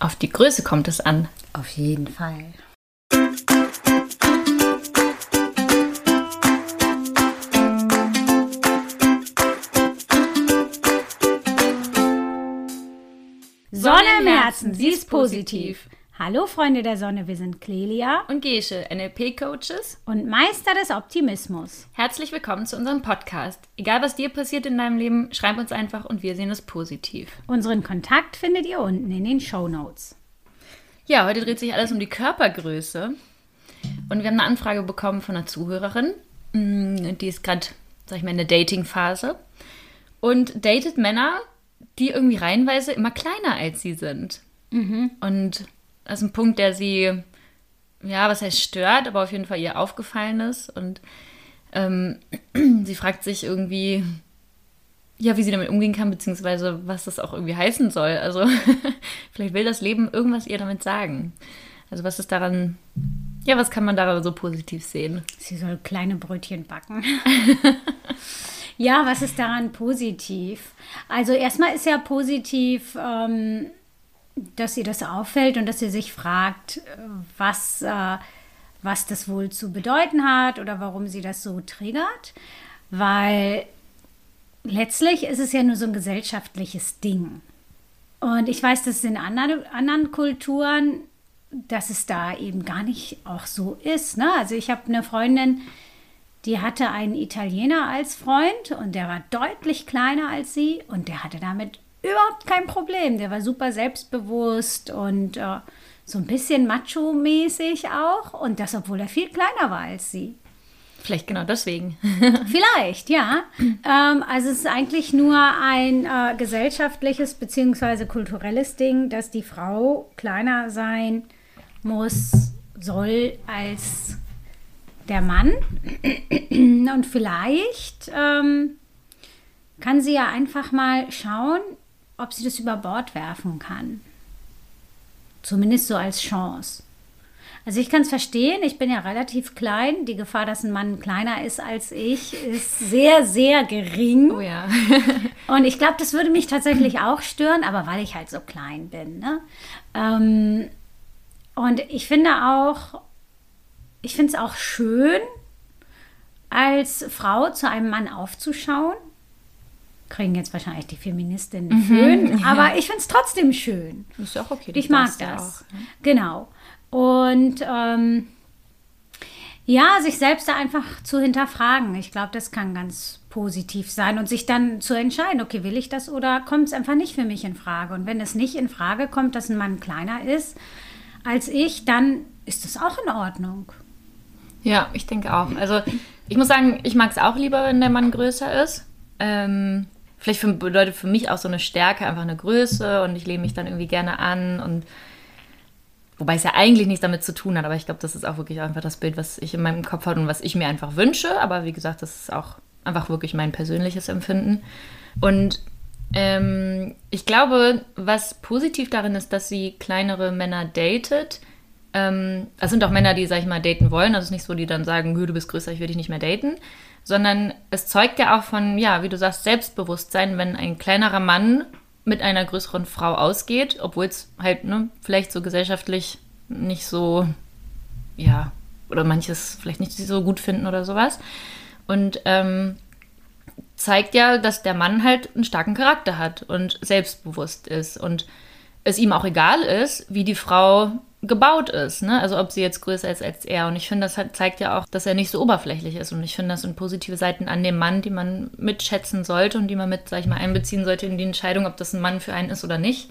Auf die Größe kommt es an. Auf jeden Fall. Sonne im Herzen, sie ist positiv. Hallo Freunde der Sonne, wir sind Clelia und Gesche, NLP-Coaches und Meister des Optimismus. Herzlich willkommen zu unserem Podcast. Egal was dir passiert in deinem Leben, schreib uns einfach und wir sehen es positiv. Unseren Kontakt findet ihr unten in den Show Notes. Ja, heute dreht sich alles um die Körpergröße und wir haben eine Anfrage bekommen von einer Zuhörerin, mm, die ist gerade, sag ich mal, in der Dating-Phase und datet Männer, die irgendwie reihenweise immer kleiner als sie sind. Mhm. Und das ist ein Punkt, der sie, ja, was heißt stört, aber auf jeden Fall ihr aufgefallen ist. Und ähm, sie fragt sich irgendwie, ja, wie sie damit umgehen kann, beziehungsweise was das auch irgendwie heißen soll. Also vielleicht will das Leben irgendwas ihr damit sagen. Also was ist daran, ja, was kann man daran so positiv sehen? Sie soll kleine Brötchen backen. ja, was ist daran positiv? Also erstmal ist ja positiv, ähm, dass ihr das auffällt und dass ihr sich fragt, was, äh, was das wohl zu bedeuten hat oder warum sie das so triggert. Weil letztlich ist es ja nur so ein gesellschaftliches Ding. Und ich weiß, dass es in anderen, anderen Kulturen, dass es da eben gar nicht auch so ist. Ne? Also ich habe eine Freundin, die hatte einen Italiener als Freund und der war deutlich kleiner als sie und der hatte damit überhaupt kein Problem. Der war super selbstbewusst und äh, so ein bisschen macho-mäßig auch. Und das, obwohl er viel kleiner war als sie. Vielleicht genau deswegen. Vielleicht, ja. Ähm, also es ist eigentlich nur ein äh, gesellschaftliches bzw. kulturelles Ding, dass die Frau kleiner sein muss, soll als der Mann. Und vielleicht ähm, kann sie ja einfach mal schauen, ob sie das über Bord werfen kann. Zumindest so als Chance. Also ich kann es verstehen, ich bin ja relativ klein. Die Gefahr, dass ein Mann kleiner ist als ich, ist sehr, sehr gering. Oh ja. Und ich glaube, das würde mich tatsächlich auch stören, aber weil ich halt so klein bin. Ne? Ähm, und ich finde auch, ich finde es auch schön, als Frau zu einem Mann aufzuschauen kriegen jetzt wahrscheinlich die Feministinnen mhm, Föhn, ja. aber ich finde es trotzdem schön. Ist ja auch okay. Ich mag das. Auch, ne? Genau. Und ähm, ja, sich selbst da einfach zu hinterfragen. Ich glaube, das kann ganz positiv sein und sich dann zu entscheiden, okay, will ich das oder kommt es einfach nicht für mich in Frage? Und wenn es nicht in Frage kommt, dass ein Mann kleiner ist als ich, dann ist das auch in Ordnung. Ja, ich denke auch. Also ich muss sagen, ich mag es auch lieber, wenn der Mann größer ist. Ähm, vielleicht für, bedeutet für mich auch so eine Stärke einfach eine Größe und ich lehne mich dann irgendwie gerne an und wobei es ja eigentlich nichts damit zu tun hat, aber ich glaube, das ist auch wirklich einfach das Bild, was ich in meinem Kopf habe und was ich mir einfach wünsche. Aber wie gesagt, das ist auch einfach wirklich mein persönliches Empfinden. Und ähm, ich glaube, was positiv darin ist, dass sie kleinere Männer datet. Ähm, das sind auch Männer, die, sag ich mal, daten wollen. Also es ist nicht so, die dann sagen, du bist größer, ich will dich nicht mehr daten sondern es zeugt ja auch von, ja, wie du sagst, Selbstbewusstsein, wenn ein kleinerer Mann mit einer größeren Frau ausgeht, obwohl es halt ne, vielleicht so gesellschaftlich nicht so, ja, oder manches vielleicht nicht so gut finden oder sowas. Und ähm, zeigt ja, dass der Mann halt einen starken Charakter hat und selbstbewusst ist und es ihm auch egal ist, wie die Frau gebaut ist. Ne? Also ob sie jetzt größer ist als er. Und ich finde, das hat, zeigt ja auch, dass er nicht so oberflächlich ist. Und ich finde, das sind positive Seiten an dem Mann, die man mitschätzen sollte und die man mit, sag ich mal, einbeziehen sollte in die Entscheidung, ob das ein Mann für einen ist oder nicht.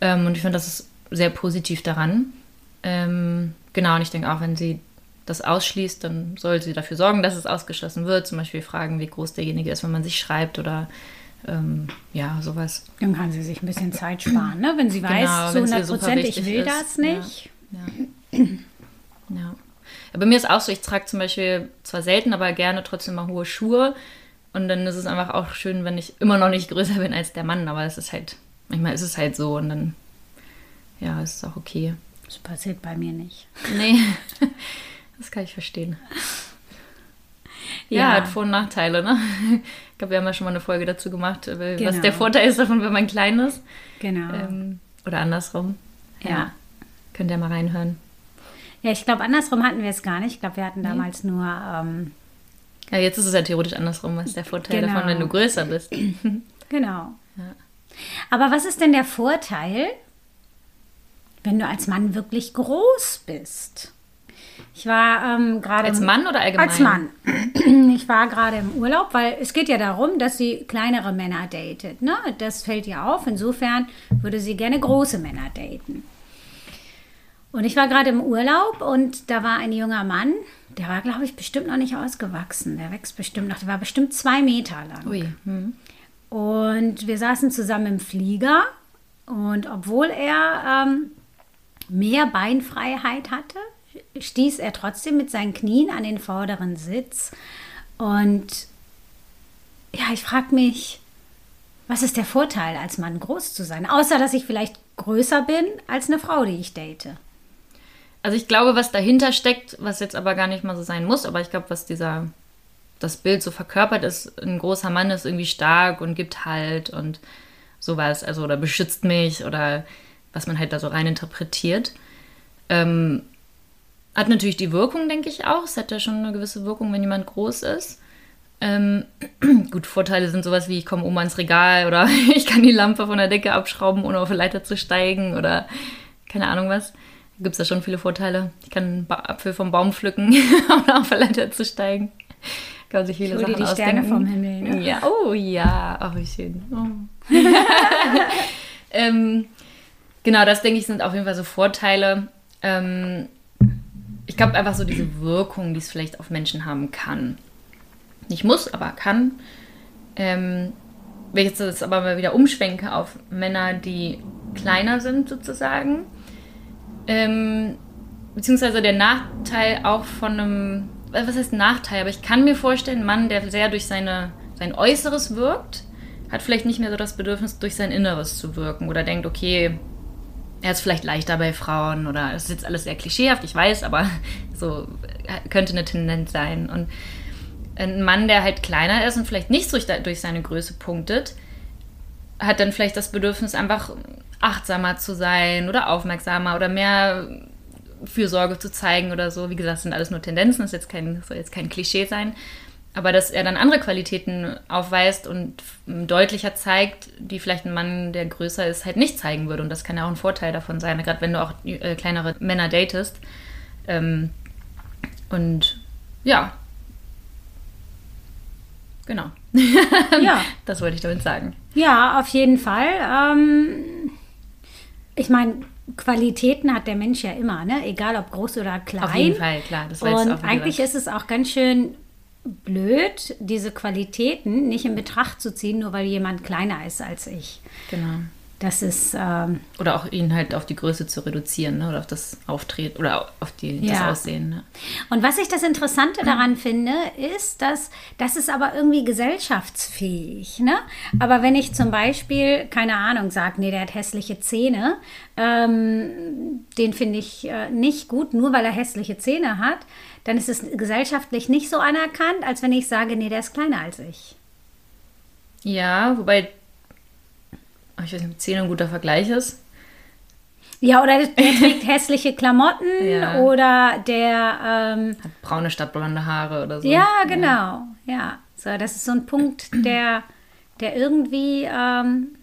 Ähm, und ich finde, das ist sehr positiv daran. Ähm, genau, und ich denke auch, wenn sie das ausschließt, dann soll sie dafür sorgen, dass es ausgeschlossen wird. Zum Beispiel fragen, wie groß derjenige ist, wenn man sich schreibt oder ähm, ja, sowas. Dann kann sie sich ein bisschen Zeit sparen, ne? wenn sie genau, weiß, zu 100 Prozent, ich will ist. das nicht. Ja. Ja. ja. ja. Bei mir ist auch so, ich trage zum Beispiel zwar selten, aber gerne trotzdem mal hohe Schuhe. Und dann ist es einfach auch schön, wenn ich immer noch nicht größer bin als der Mann, aber es ist halt, manchmal ist es halt so und dann, ja, ist es auch okay. Das passiert bei mir nicht. Nee, das kann ich verstehen. Ja, ja, hat Vor- und Nachteile, ne? Ich glaube, wir haben ja schon mal eine Folge dazu gemacht, genau. was der Vorteil ist davon, wenn man klein ist. Genau. Ähm, Oder andersrum. Ja. Ja. Könnt ihr mal reinhören. Ja, ich glaube, andersrum hatten wir es gar nicht. Ich glaube, wir hatten damals nur. Ähm, Ja, jetzt ist es ja theoretisch andersrum. Was ist der Vorteil Genau. davon, wenn du größer bist? genau. Ja. Aber was ist denn der Vorteil, wenn du als Mann wirklich groß bist? Ich war ähm, gerade. Als Mann oder allgemein? Als Mann. Ich war gerade im Urlaub, weil es geht ja darum, dass sie kleinere Männer datet. Ne? Das fällt ihr auf. Insofern würde sie gerne große Männer daten. Und ich war gerade im Urlaub und da war ein junger Mann, der war, glaube ich, bestimmt noch nicht ausgewachsen. Der wächst bestimmt noch, der war bestimmt zwei Meter lang. Ui. Hm. Und wir saßen zusammen im Flieger. Und obwohl er ähm, mehr Beinfreiheit hatte, stieß er trotzdem mit seinen Knien an den vorderen Sitz. Und ja, ich frage mich, was ist der Vorteil, als Mann groß zu sein? Außer, dass ich vielleicht größer bin als eine Frau, die ich date. Also ich glaube, was dahinter steckt, was jetzt aber gar nicht mal so sein muss, aber ich glaube, was dieser das Bild so verkörpert ist, ein großer Mann ist irgendwie stark und gibt Halt und sowas, also oder beschützt mich oder was man halt da so rein interpretiert. Ähm, hat natürlich die Wirkung, denke ich auch. Es hat ja schon eine gewisse Wirkung, wenn jemand groß ist. Ähm, gut, Vorteile sind sowas wie, ich komme oben ans Regal oder ich kann die Lampe von der Decke abschrauben, ohne auf eine Leiter zu steigen oder keine Ahnung was. Da gibt es ja schon viele Vorteile. Ich kann einen ba Apfel vom Baum pflücken, ohne auf eine Leiter zu steigen. Kann sich viele Ich Sachen die Sterne ausdenken. vom Himmel, ne? Ja, oh ja, ach wie schön. Oh. ähm, genau, das denke ich sind auf jeden Fall so Vorteile. Ähm, ich glaube einfach so diese Wirkung, die es vielleicht auf Menschen haben kann. Nicht muss, aber kann. Ähm, wenn ich jetzt das aber mal wieder umschwenke auf Männer, die kleiner sind sozusagen, ähm, beziehungsweise der Nachteil auch von einem, äh, was heißt Nachteil, aber ich kann mir vorstellen, ein Mann, der sehr durch seine, sein Äußeres wirkt, hat vielleicht nicht mehr so das Bedürfnis, durch sein Inneres zu wirken oder denkt, okay, er ist vielleicht leichter bei Frauen oder es ist jetzt alles sehr klischeehaft, ich weiß, aber so äh, könnte eine Tendenz sein. Und ein Mann, der halt kleiner ist und vielleicht nicht durch, durch seine Größe punktet, hat dann vielleicht das Bedürfnis, einfach achtsamer zu sein oder aufmerksamer oder mehr Fürsorge zu zeigen oder so. Wie gesagt, das sind alles nur Tendenzen, das jetzt kein, soll jetzt kein Klischee sein. Aber dass er dann andere Qualitäten aufweist und deutlicher zeigt, die vielleicht ein Mann, der größer ist, halt nicht zeigen würde. Und das kann ja auch ein Vorteil davon sein, gerade wenn du auch äh, kleinere Männer datest. Ähm, und ja. Genau. Ja. Das wollte ich damit sagen. Ja, auf jeden Fall. Ähm, ich meine, Qualitäten hat der Mensch ja immer, ne? egal ob groß oder klein. Auf jeden Fall, klar. Das war jetzt Und auch, eigentlich ist es auch ganz schön blöd, diese Qualitäten nicht in Betracht zu ziehen, nur weil jemand kleiner ist als ich. Genau. Das ist, ähm, Oder auch ihn halt auf die Größe zu reduzieren, ne? Oder auf das Auftreten oder auf die, das Ja. Aussehen. Ne? Und was ich das Interessante daran finde, ist, dass das ist aber irgendwie gesellschaftsfähig. Ne? Aber wenn ich zum Beispiel, keine Ahnung, sage, nee, der hat hässliche Zähne, ähm, den finde ich äh, nicht gut, nur weil er hässliche Zähne hat, dann ist es gesellschaftlich nicht so anerkannt, als wenn ich sage, nee, der ist kleiner als ich. Ja, wobei, ach, ich weiß nicht, ob Zähne ein guter Vergleich ist. Ja, oder der trägt hässliche Klamotten Ja. oder der ähm, Hat braune statt blonde Haare oder so. Ja, genau. Ja, so das ist so ein Punkt, der, der irgendwie ähm,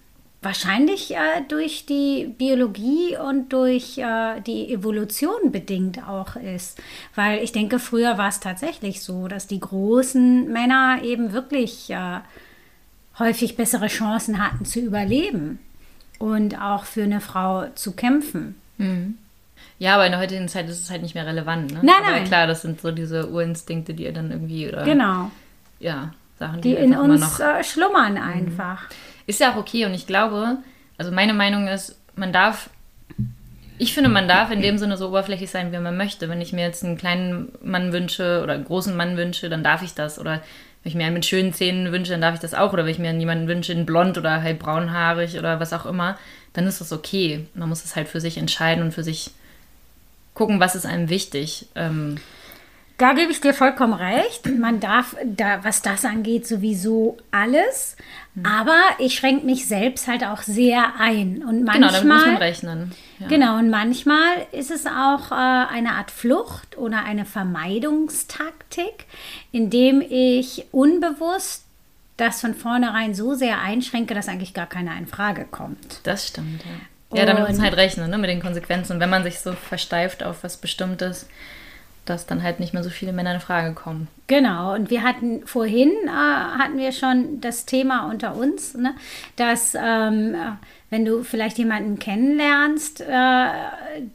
wahrscheinlich äh, durch die Biologie und durch äh, die Evolution bedingt auch ist. Weil ich denke, früher war es tatsächlich so, dass die großen Männer eben wirklich äh, häufig bessere Chancen hatten zu überleben und auch für eine Frau zu kämpfen. Ja, aber in der heutigen Zeit ist es halt nicht mehr relevant. Ne? Nein, aber nein. klar, das sind so diese Urinstinkte, die ihr dann irgendwie, oder, Genau. ja, Sachen, die, Die in uns äh, schlummern einfach. Ist ja auch okay und ich glaube, also meine Meinung ist, man darf, ich finde, man darf in dem Sinne so oberflächlich sein, wie man möchte. Wenn ich mir jetzt einen kleinen Mann wünsche oder einen großen Mann wünsche, dann darf ich das. Oder wenn ich mir einen mit schönen Zähnen wünsche, dann darf ich das auch. Oder wenn ich mir jemanden wünsche, in blond oder halt braunhaarig oder was auch immer, dann ist das okay. Man muss es halt für sich entscheiden und für sich gucken, was ist einem wichtig. Ähm, Da gebe ich dir vollkommen recht. Man darf, da, was das angeht, sowieso alles. Aber ich schränke mich selbst halt auch sehr ein. Und manchmal, Genau, damit muss man rechnen. Ja. Genau, und manchmal ist es auch äh, eine Art Flucht oder eine Vermeidungstaktik, indem ich unbewusst das von vornherein so sehr einschränke, dass eigentlich gar keiner in Frage kommt. Das stimmt, ja. Ja, damit muss man halt rechnen, ne, mit den Konsequenzen. Und wenn man sich so versteift auf was Bestimmtes, dass dann halt nicht mehr so viele Männer in Frage kommen. Genau, und wir hatten vorhin, äh, hatten wir schon das Thema unter uns, ne, dass ähm, äh, wenn du vielleicht jemanden kennenlernst, äh,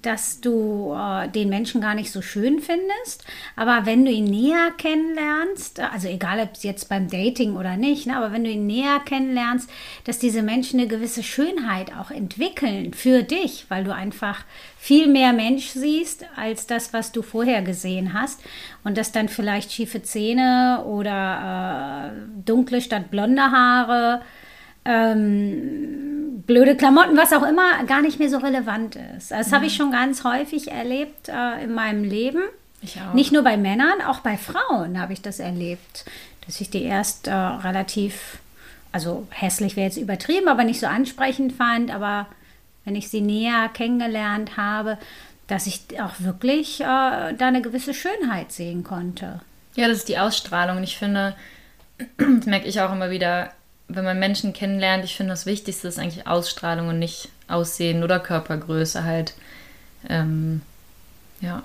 dass du äh, den Menschen gar nicht so schön findest, aber wenn du ihn näher kennenlernst, also egal ob jetzt beim Dating oder nicht, ne, aber wenn du ihn näher kennenlernst, dass diese Menschen eine gewisse Schönheit auch entwickeln für dich, weil du einfach viel mehr Mensch siehst als das, was du vorher gesehen hast. Und dass dann vielleicht schiefe Zähne oder äh, dunkle statt blonde Haare, ähm, blöde Klamotten, was auch immer, gar nicht mehr so relevant ist. Das habe ich schon ganz häufig erlebt äh, in meinem Leben. Ich auch. Nicht nur bei Männern, auch bei Frauen habe ich das erlebt, dass ich die erst äh, relativ, also hässlich wäre jetzt übertrieben, aber nicht so ansprechend fand, aber wenn ich sie näher kennengelernt habe, dass ich auch wirklich äh, da eine gewisse Schönheit sehen konnte. Ja, das ist die Ausstrahlung. Und ich finde, das merke ich auch immer wieder, wenn man Menschen kennenlernt, ich finde, das Wichtigste ist eigentlich Ausstrahlung und nicht Aussehen oder Körpergröße halt. Ähm, ja.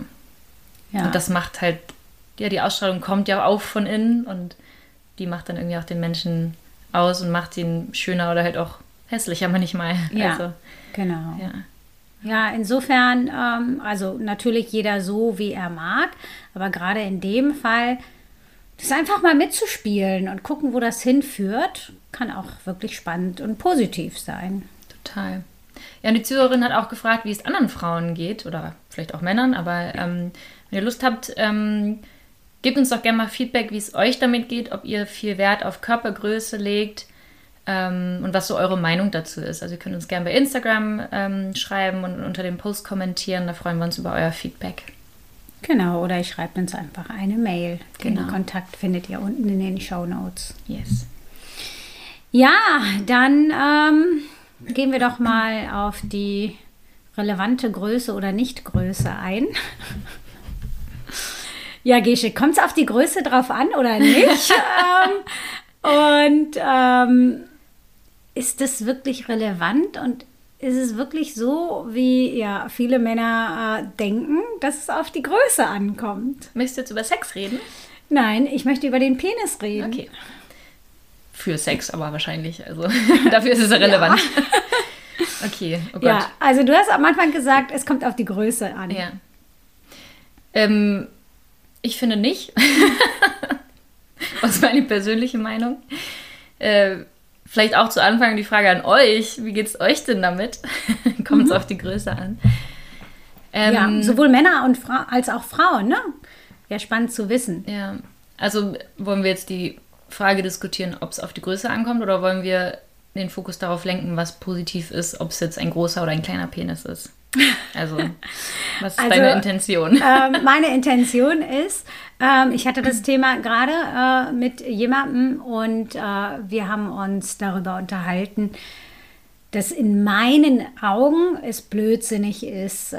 Ja. Und das macht halt, ja, die Ausstrahlung kommt ja auch von innen und die macht dann irgendwie auch den Menschen aus und macht ihn schöner oder halt auch hässlicher manchmal. Ja, Also, genau. ja. Ja, insofern, ähm, also natürlich jeder so, wie er mag, aber gerade in dem Fall, das einfach mal mitzuspielen und gucken, wo das hinführt, kann auch wirklich spannend und positiv sein. Total. Ja, und die Zuhörerin hat auch gefragt, wie es anderen Frauen geht oder vielleicht auch Männern, aber ähm, wenn ihr Lust habt, ähm, gebt uns doch gerne mal Feedback, wie es euch damit geht, ob ihr viel Wert auf Körpergröße legt ähm, und was so eure Meinung dazu ist. Also ihr könnt uns gerne bei Instagram ähm, schreiben und unter dem Post kommentieren, da freuen wir uns über euer Feedback. Genau, oder ihr schreibt uns einfach eine Mail. Den Genau. Kontakt findet ihr unten in den Show Notes. Yes. Ja, dann ähm, gehen wir doch mal auf die relevante Größe oder Nicht-Größe ein. Ja, Gesche, kommt es auf die Größe drauf an oder nicht? ähm, und ähm, ist das wirklich relevant und ist es wirklich so, wie ja viele Männer äh, denken, dass es auf die Größe ankommt? Möchtest du jetzt über Sex reden? Nein, ich möchte über den Penis reden. Okay. Für Sex aber wahrscheinlich. Also dafür ist es relevant. Okay, oh Gott. Ja, also du hast am Anfang gesagt, es kommt auf die Größe an. Ja. Ähm, ich finde nicht. Was meine persönliche Meinung. Äh, vielleicht auch zu Anfang die Frage an euch. Wie geht's euch denn damit? Kommt es auf die Größe an? Ähm, Ja, sowohl Männer und Fra als auch Frauen, ne? Wäre spannend zu wissen. ja. Also wollen wir jetzt die Frage diskutieren, ob es auf die Größe ankommt oder wollen wir den Fokus darauf lenken, was positiv ist, ob es jetzt ein großer oder ein kleiner Penis ist? Also, was ist Also, deine Intention? ähm, meine Intention ist, ähm, ich hatte das Thema gerade äh, mit jemandem und äh, wir haben uns darüber unterhalten, dass in meinen Augen es blödsinnig ist, äh,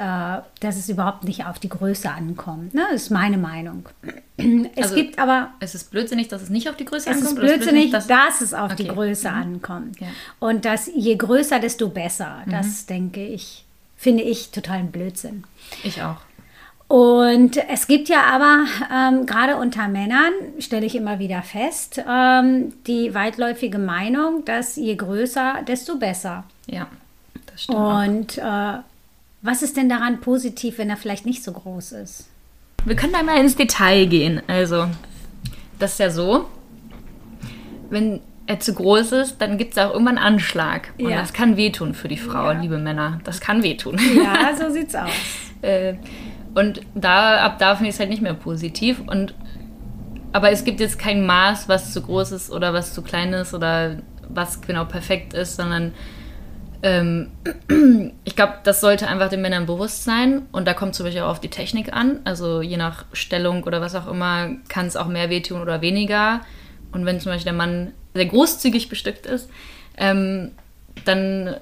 dass es überhaupt nicht auf die Größe ankommt. Ne? Das ist meine Meinung. Es Also, gibt aber Es ist blödsinnig, dass es nicht auf die Größe Es ist ankommt. es blödsinnig, dass- dass es auf die Okay. Größe ankommt. Ja. Und dass je größer, desto besser. Mhm. Das denke ich, finde ich totalen Blödsinn. Ich auch. Und es gibt ja aber ähm, gerade unter Männern, stelle ich immer wieder fest, ähm, die weitläufige Meinung, dass je größer, desto besser. Ja, das stimmt. Und äh, was ist denn daran positiv, wenn er vielleicht nicht so groß ist? Wir können da mal ins Detail gehen. Also, das ist ja so, wenn er zu groß ist, dann gibt es auch irgendwann einen Anschlag. Und Ja. das kann wehtun für die Frau, liebe Männer. Das kann wehtun. Ja, so sieht's aus. Äh, und da, ab da finde ich es halt nicht mehr positiv. Und, aber es gibt jetzt kein Maß, was zu groß ist oder was zu klein ist oder was genau perfekt ist, sondern Ähm, ich glaube, das sollte einfach den Männern bewusst sein. Und da kommt zum Beispiel auch auf die Technik an. Also je nach Stellung oder was auch immer kann es auch mehr wehtun oder weniger. Und wenn zum Beispiel der Mann sehr großzügig bestückt ist, ähm, dann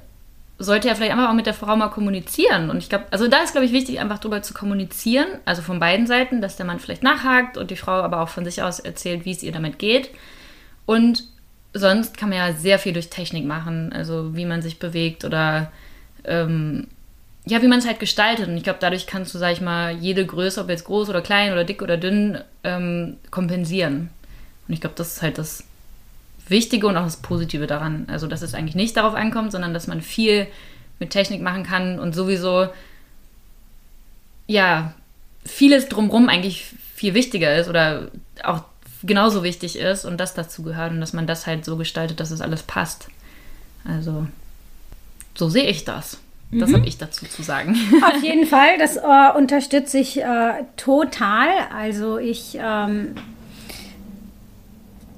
sollte er vielleicht einfach auch mit der Frau mal kommunizieren. Und ich glaube, also da ist, glaube ich, wichtig, einfach drüber zu kommunizieren, also von beiden Seiten, dass der Mann vielleicht nachhakt und die Frau aber auch von sich aus erzählt, wie es ihr damit geht. Und sonst kann man ja sehr viel durch Technik machen, also wie man sich bewegt oder ähm, ja, wie man es halt gestaltet. Und ich glaube, dadurch kannst du, sag ich mal, jede Größe, ob jetzt groß oder klein oder dick oder dünn, ähm, kompensieren. Und ich glaube, das ist halt das Wichtige und auch das Positive daran. Also, dass es eigentlich nicht darauf ankommt, sondern dass man viel mit Technik machen kann und sowieso, ja, vieles drumrum eigentlich viel wichtiger ist oder auch genauso wichtig ist und das dazu gehört und dass man das halt so gestaltet, dass es alles passt. Also, so sehe ich das. Das mhm. habe ich dazu zu sagen. Auf jeden Fall, das äh, unterstütze ich äh, total. Also ich ähm,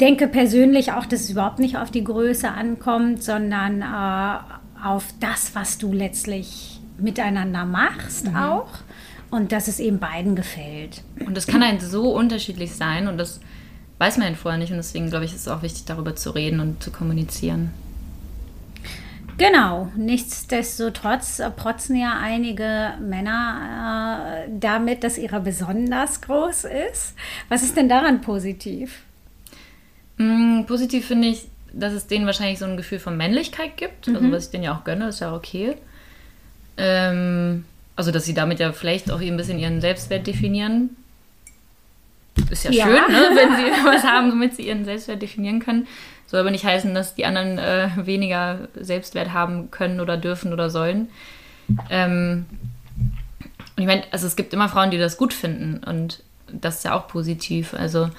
denke persönlich auch, dass es überhaupt nicht auf die Größe ankommt, sondern äh, auf das, was du letztlich miteinander machst mhm. auch und dass es eben beiden gefällt. Und das kann halt so unterschiedlich sein und das weiß man ja vorher nicht und deswegen glaube ich, ist es auch wichtig, darüber zu reden und zu kommunizieren. Genau, nichtsdestotrotz protzen ja einige Männer äh, damit, dass ihrer besonders groß ist. Was ist denn daran positiv? Mm, positiv finde ich, dass es denen wahrscheinlich so ein Gefühl von Männlichkeit gibt. Also, mhm. Also was ich denen ja auch gönne, ist ja okay. Ähm, also dass sie damit ja vielleicht auch ein bisschen ihren Selbstwert definieren. Ist ja, ja. schön, ne? wenn sie was haben, womit sie ihren Selbstwert definieren können. Soll aber nicht heißen, dass die anderen äh, weniger Selbstwert haben können oder dürfen oder sollen. Ähm, und ich meine, also es gibt immer Frauen, die das gut finden und das ist ja auch positiv. Also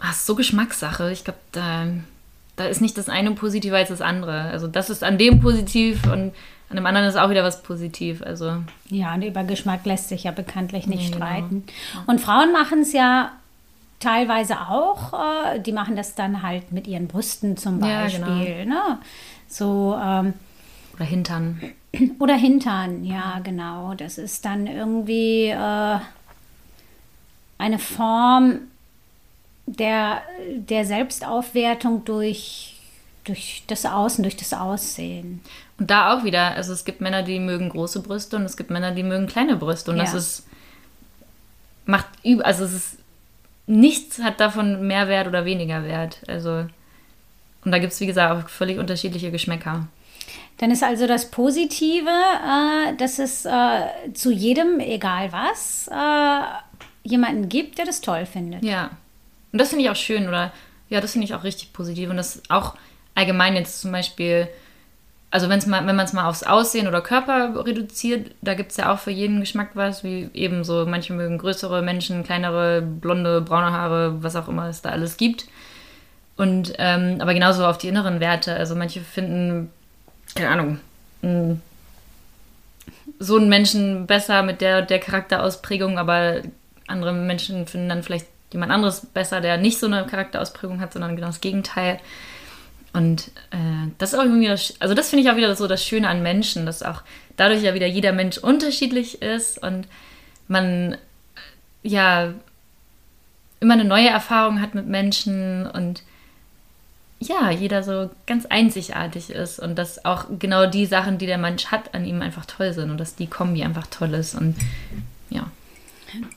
ach, ist so Geschmackssache. Ich glaube, da, da ist nicht das eine positiver als das andere. Also das ist an dem positiv und an dem anderen ist auch wieder was positiv. Also ja, und über Geschmack lässt sich ja bekanntlich nicht nee, genau. streiten. Genau. Und Frauen machen es ja teilweise auch. Äh, die machen das dann halt mit ihren Brüsten zum Beispiel. Ja, genau. ne? So ähm, oder Hintern. Oder Hintern, ja, genau. Das ist dann irgendwie äh, eine Form der, der Selbstaufwertung durch, durch das Außen, durch das Aussehen. Und da auch wieder, also es gibt Männer, die mögen große Brüste und es gibt Männer, die mögen kleine Brüste. Und ja. das ist, macht, also es ist, nichts hat davon mehr Wert oder weniger Wert. Also, und da gibt es, wie gesagt, auch völlig unterschiedliche Geschmäcker. Dann ist also das Positive, äh, dass es äh, zu jedem, egal was, äh, jemanden gibt, der das toll findet. Ja. Und das finde ich auch schön oder ja, das finde ich auch richtig positiv. Und das auch allgemein jetzt zum Beispiel, also wenn's mal, wenn man es mal aufs Aussehen oder Körper reduziert, da gibt es ja auch für jeden Geschmack was, wie eben so, manche mögen größere Menschen, kleinere, blonde, braune Haare, was auch immer es da alles gibt. Und ähm, aber genauso auf die inneren Werte. Also manche finden, keine Ahnung, so einen Menschen besser mit der, der Charakterausprägung, aber andere Menschen finden dann vielleicht jemand anderes besser, der nicht so eine Charakterausprägung hat, sondern genau das Gegenteil. Und äh, das ist auch irgendwie, das, also das finde ich auch wieder so das Schöne an Menschen, dass auch dadurch ja wieder jeder Mensch unterschiedlich ist und man ja immer eine neue Erfahrung hat mit Menschen und ja, jeder so ganz einzigartig ist und dass auch genau die Sachen, die der Mensch hat, an ihm einfach toll sind und dass die Kombi einfach toll ist und.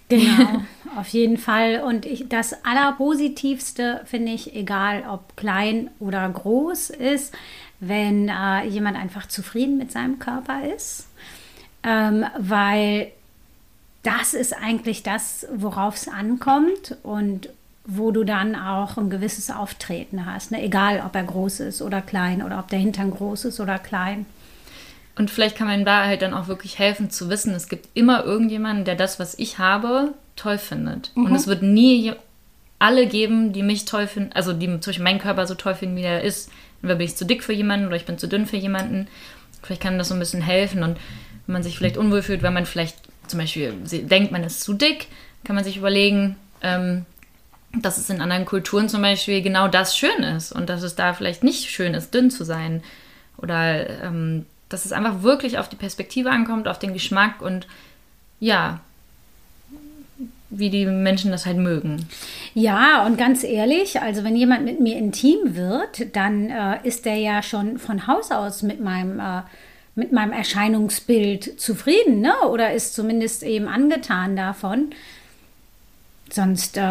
Genau, auf jeden Fall. Und ich, das Allerpositivste finde ich, egal ob klein oder groß ist, wenn äh, jemand einfach zufrieden mit seinem Körper ist. Ähm, weil das ist eigentlich das, worauf es ankommt und wo du dann auch ein gewisses Auftreten hast. Ne? Egal, ob er groß ist oder klein oder ob der Hintern groß ist oder klein. Und vielleicht kann man da halt dann auch wirklich helfen zu wissen, es gibt immer irgendjemanden, der das, was ich habe, toll findet. Mhm. Und es wird nie alle geben, die mich toll finden, also die zum Beispiel meinen Körper so toll finden, wie er ist. Entweder bin ich zu dick für jemanden oder ich bin zu dünn für jemanden. Vielleicht kann das so ein bisschen helfen. Und wenn man sich vielleicht unwohl fühlt, wenn man vielleicht zum Beispiel denkt, man ist zu dick, kann man sich überlegen, ähm, dass es in anderen Kulturen zum Beispiel genau das schön ist und dass es da vielleicht nicht schön ist, dünn zu sein. Oder ähm, dass es einfach wirklich auf die Perspektive ankommt, auf den Geschmack und ja, wie die Menschen das halt mögen. Ja, und ganz ehrlich, also wenn jemand mit mir intim wird, dann äh, ist der ja schon von Haus aus mit meinem, äh, mit meinem Erscheinungsbild zufrieden, ne? Oder ist zumindest eben angetan davon. Sonst äh,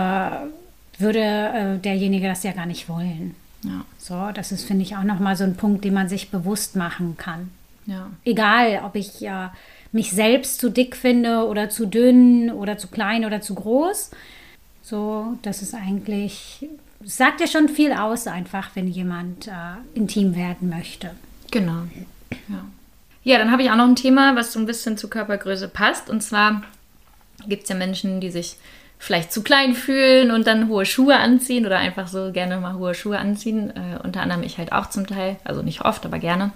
würde äh, derjenige das ja gar nicht wollen. Ja. So, das ist, finde ich, auch nochmal so ein Punkt, den man sich bewusst machen kann. Ja. Egal, ob ich ja mich selbst zu dick finde oder zu dünn oder zu klein oder zu groß. So, das ist eigentlich, sagt ja schon viel aus, einfach, wenn jemand äh, intim werden möchte. Genau. Ja. ja, dann habe ich auch noch ein Thema, was so ein bisschen zur Körpergröße passt. Und zwar gibt es ja Menschen, die sich vielleicht zu klein fühlen und dann hohe Schuhe anziehen oder einfach so gerne mal hohe Schuhe anziehen. Äh, unter anderem ich halt auch zum Teil, also nicht oft, aber gerne.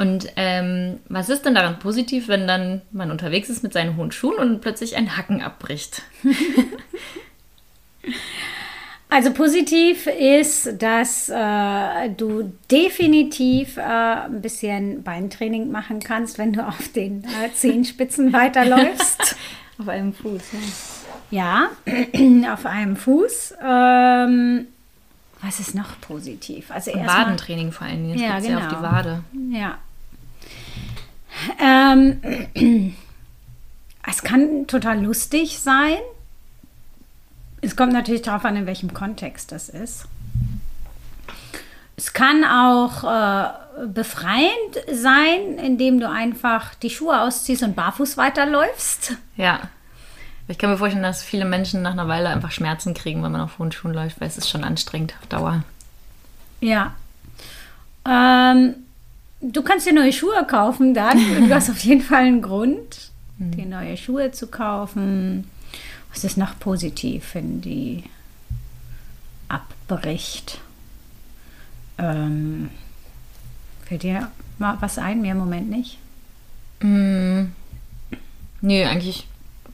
Und ähm, was ist denn daran positiv, wenn dann man unterwegs ist mit seinen hohen Schuhen und plötzlich ein Hacken abbricht? Also positiv ist, dass äh, du definitiv äh, ein bisschen Beintraining machen kannst, wenn du auf den äh, Zehenspitzen weiterläufst. auf einem Fuß, ja. Ja, auf einem Fuß. Ähm, was ist noch positiv? Also Wadentraining vor allen Dingen. Das ja, genau. ja auf die. Wade. Ja. Ähm, es kann total lustig sein. Es kommt natürlich darauf an, in welchem Kontext das ist. Es kann auch äh, befreiend sein, indem du einfach die Schuhe ausziehst und barfuß weiterläufst. Ja. Ich kann mir vorstellen, dass viele Menschen nach einer Weile einfach Schmerzen kriegen, wenn man auf hohen Schuhen läuft, weil es ist schon anstrengend auf Dauer. Ja. Ähm, du kannst dir neue Schuhe kaufen dann. du hast auf jeden Fall einen Grund, mhm. dir neue Schuhe zu kaufen. Was ist noch positiv, wenn die abbricht? Ähm, fällt dir mal was ein? Mir im Moment nicht. Mm, nee, eigentlich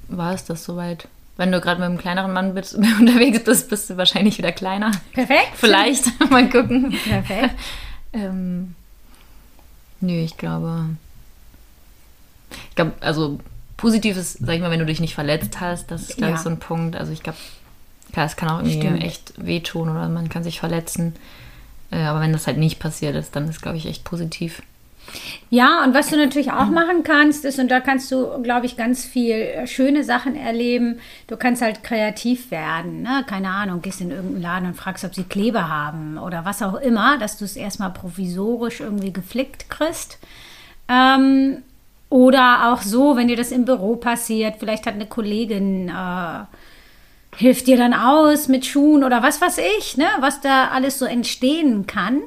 war es das soweit. Wenn du gerade mit einem kleineren Mann bist, unterwegs bist, bist du wahrscheinlich wieder kleiner. Perfekt. Vielleicht. mal gucken. Perfekt. ähm, nö, ich glaube. Ich glaube, also positiv ist, sag ich mal, wenn du dich nicht verletzt hast, das ist, glaube ja. ich, so ein Punkt. Also ich glaube, klar, es kann auch irgendwie Stimmt. echt wehtun oder man kann sich verletzen. Äh, aber wenn das halt nicht passiert ist, dann ist, glaube ich, echt positiv. Ja, und was du natürlich auch machen kannst, ist, und da kannst du, glaube ich, ganz viel äh, schöne Sachen erleben. Du kannst halt kreativ werden. Ne? Keine Ahnung, gehst in irgendeinen Laden und fragst, ob sie Kleber haben oder was auch immer, dass du es erstmal provisorisch irgendwie geflickt kriegst. Ähm, oder auch so, wenn dir das im Büro passiert, vielleicht hat eine Kollegin. Äh, hilft dir dann aus mit Schuhen oder was weiß ich, ne? was da alles so entstehen kann.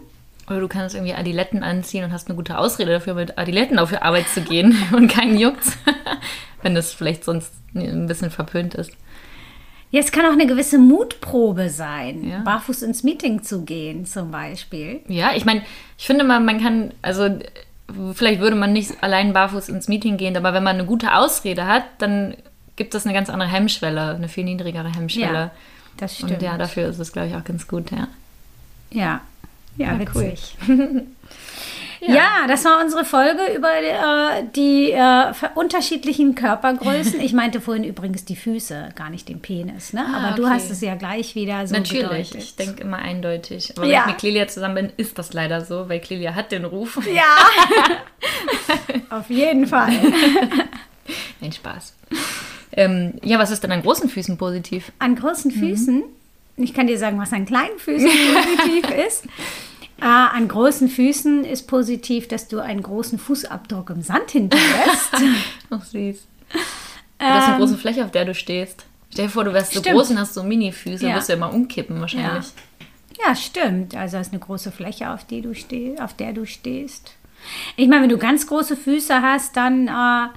Oder du kannst irgendwie Adiletten anziehen und hast eine gute Ausrede dafür, mit Adiletten auf die Arbeit zu gehen und keinen Juckt, wenn das vielleicht sonst ein bisschen verpönt ist. Ja, es kann auch eine gewisse Mutprobe sein, ja. barfuß ins Meeting zu gehen, zum Beispiel. Ja, ich meine, ich finde mal, man kann, also vielleicht würde man nicht allein barfuß ins Meeting gehen, aber wenn man eine gute Ausrede hat, dann gibt es eine ganz andere Hemmschwelle, eine viel niedrigere Hemmschwelle. Ja, das stimmt. Und ja, dafür ist es, glaube ich, auch ganz gut, ja. Ja, ja, ja witzig. Cool. ja. ja. das war unsere Folge über äh, die äh, unterschiedlichen Körpergrößen. Ich meinte vorhin übrigens die Füße, gar nicht den Penis. Ne? Ah, Aber okay. du hast es ja gleich wieder so Natürlich, gedeutet. ich denke immer eindeutig. Aber ja. wenn ich mit Clelia zusammen bin, ist das leider so, weil Clelia hat den Ruf. Ja, auf jeden Fall. Nein, Spaß. Ähm, ja, was ist denn an großen Füßen positiv? An großen mhm. Füßen? Mhm. Ich kann dir sagen, was an kleinen Füßen positiv ist. Äh, an großen Füßen ist positiv, dass du einen großen Fußabdruck im Sand hinterlässt. Ach süß. Du hast eine ähm, große Fläche, auf der du stehst. Stell dir vor, du wärst so stimmt. groß und hast so Mini-Füße, ja. wirst du ja immer umkippen wahrscheinlich. Ja. ja, stimmt. Also hast eine große Fläche, auf, die du steh, auf der du stehst. Ich meine, wenn du ganz große Füße hast, dann äh,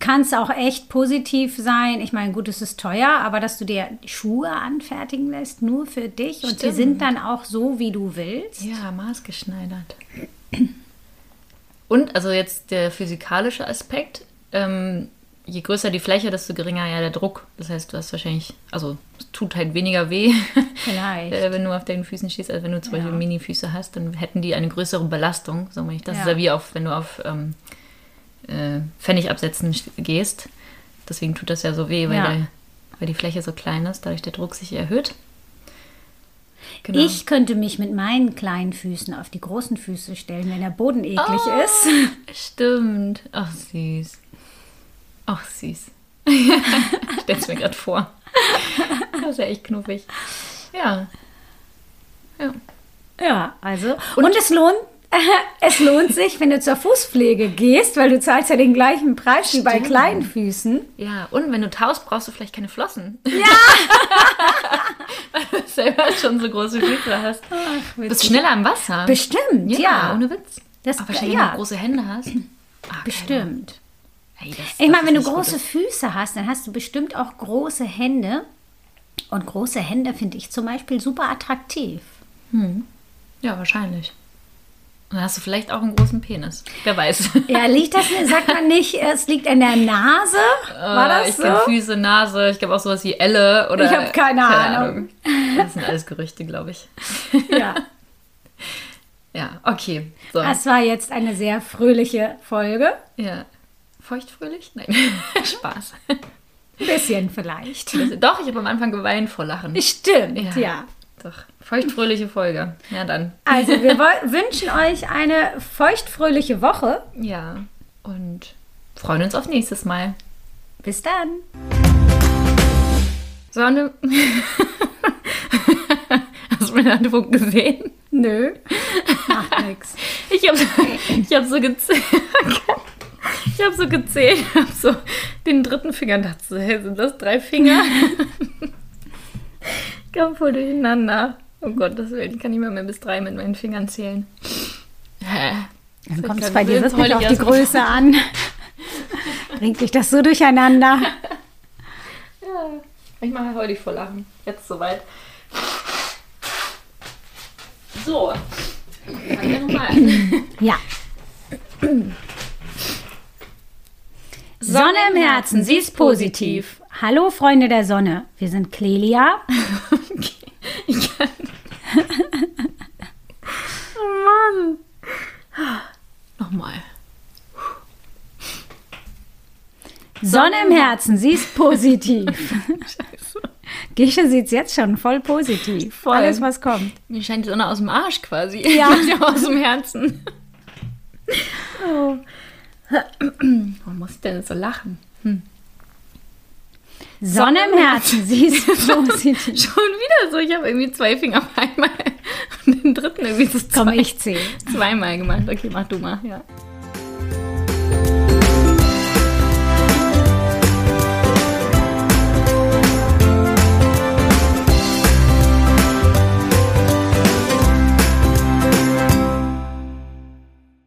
kann es auch echt positiv sein. Ich meine, gut, es ist teuer, aber dass du dir Schuhe anfertigen lässt, nur für dich Stimmt. und die sind dann auch so, wie du willst. Ja, maßgeschneidert. Und also jetzt der physikalische Aspekt. Ähm, je größer die Fläche, desto geringer ja der Druck. Das heißt, du hast wahrscheinlich, also es tut halt weniger weh, Vielleicht. äh, wenn du auf deinen Füßen stehst, als wenn du zum Ja. Beispiel Mini-Füße hast, dann hätten die eine größere Belastung. So meine ich. Das Ja. ist ja wie auf, wenn du auf ähm, äh, Pfennig absetzen st- gehst. Deswegen tut das ja so weh, weil, Ja. der, weil die Fläche so klein ist, dadurch der Druck sich erhöht. Genau. Ich könnte mich mit meinen kleinen Füßen auf die großen Füße stellen, wenn der Boden eklig Oh. ist. Stimmt. Ach, süß. Ach, süß. ich stell's mir gerade vor. Das ist ja echt knuffig. Ja. Ja. Ja, also. Und, es lohnt. Es lohnt sich, wenn du zur Fußpflege gehst, weil du zahlst ja den gleichen Preis wie bei Stimmt. kleinen Füßen. Ja, und wenn du taust, brauchst du vielleicht keine Flossen. Ja! Weil du selber schon so große Füße hast. Du bist schneller im Wasser. Bestimmt, ja, ja. ohne Witz. Das- Aber wenn ja. du große Hände hast. Ah, Bestimmt. Hey, das, Ich meine, wenn du große Gutes. Füße hast, dann hast du bestimmt auch große Hände. Und große Hände finde ich zum Beispiel super attraktiv. Ja, wahrscheinlich. Dann hast du vielleicht auch einen großen Penis. Wer weiß. Ja, liegt das, sagt man nicht, es liegt an der Nase? War Äh, das ich so? kenne Füße, Nase, ich glaube auch sowas wie Elle oder. Ich hab keine Ahnung. Das sind alles Gerüchte, glaube ich. Ja. Ja, okay. So. Das war jetzt eine sehr fröhliche Folge. Ja. Feuchtfröhlich? Nein. Spaß. Ein bisschen vielleicht. Doch, ich habe am Anfang geweint vor Lachen. Stimmt, ja. Doch. Feuchtfröhliche Folge. Ja, dann. Also, wir wünschen euch eine feuchtfröhliche Woche. Ja. Und freuen uns auf nächstes Mal. Bis dann. Sonne. Hast du meinen Handpunkt gesehen? Nö, macht nix. Ich habe ich hab so gezählt. Ich habe so gezählt, habe so den dritten Finger und dachte so, hey, sind das drei Finger? Ich kam voll durcheinander. Oh Gott, das will ich kann nicht mehr, mehr bis drei mit meinen Fingern zählen. Dann kommt es bei dir wirklich auf die mal. Größe an. Bringt dich das so durcheinander? Ja, ich mache heute vor Lachen. Jetzt soweit. So. Ja. Sonne im Herzen, sie ist positiv. Hallo Freunde der Sonne, wir sind Clelia. Okay. Ich kann. oh Mann. Nochmal. Sonne im Herzen, sie ist positiv. Scheiße. Gische sieht jetzt schon voll positiv. Voll. Alles, was kommt. Mir scheint die Sonne aus dem Arsch quasi. Ja. Aus dem Herzen. Oh. Warum muss ich denn so lachen? Sonne im Herzen, sie ist positiv. Schon wieder so. Ich habe irgendwie zwei Finger auf einmal und den dritten irgendwie so Komm, zwei, ich zähle. zweimal gemacht. Okay, mach du mal. Ja.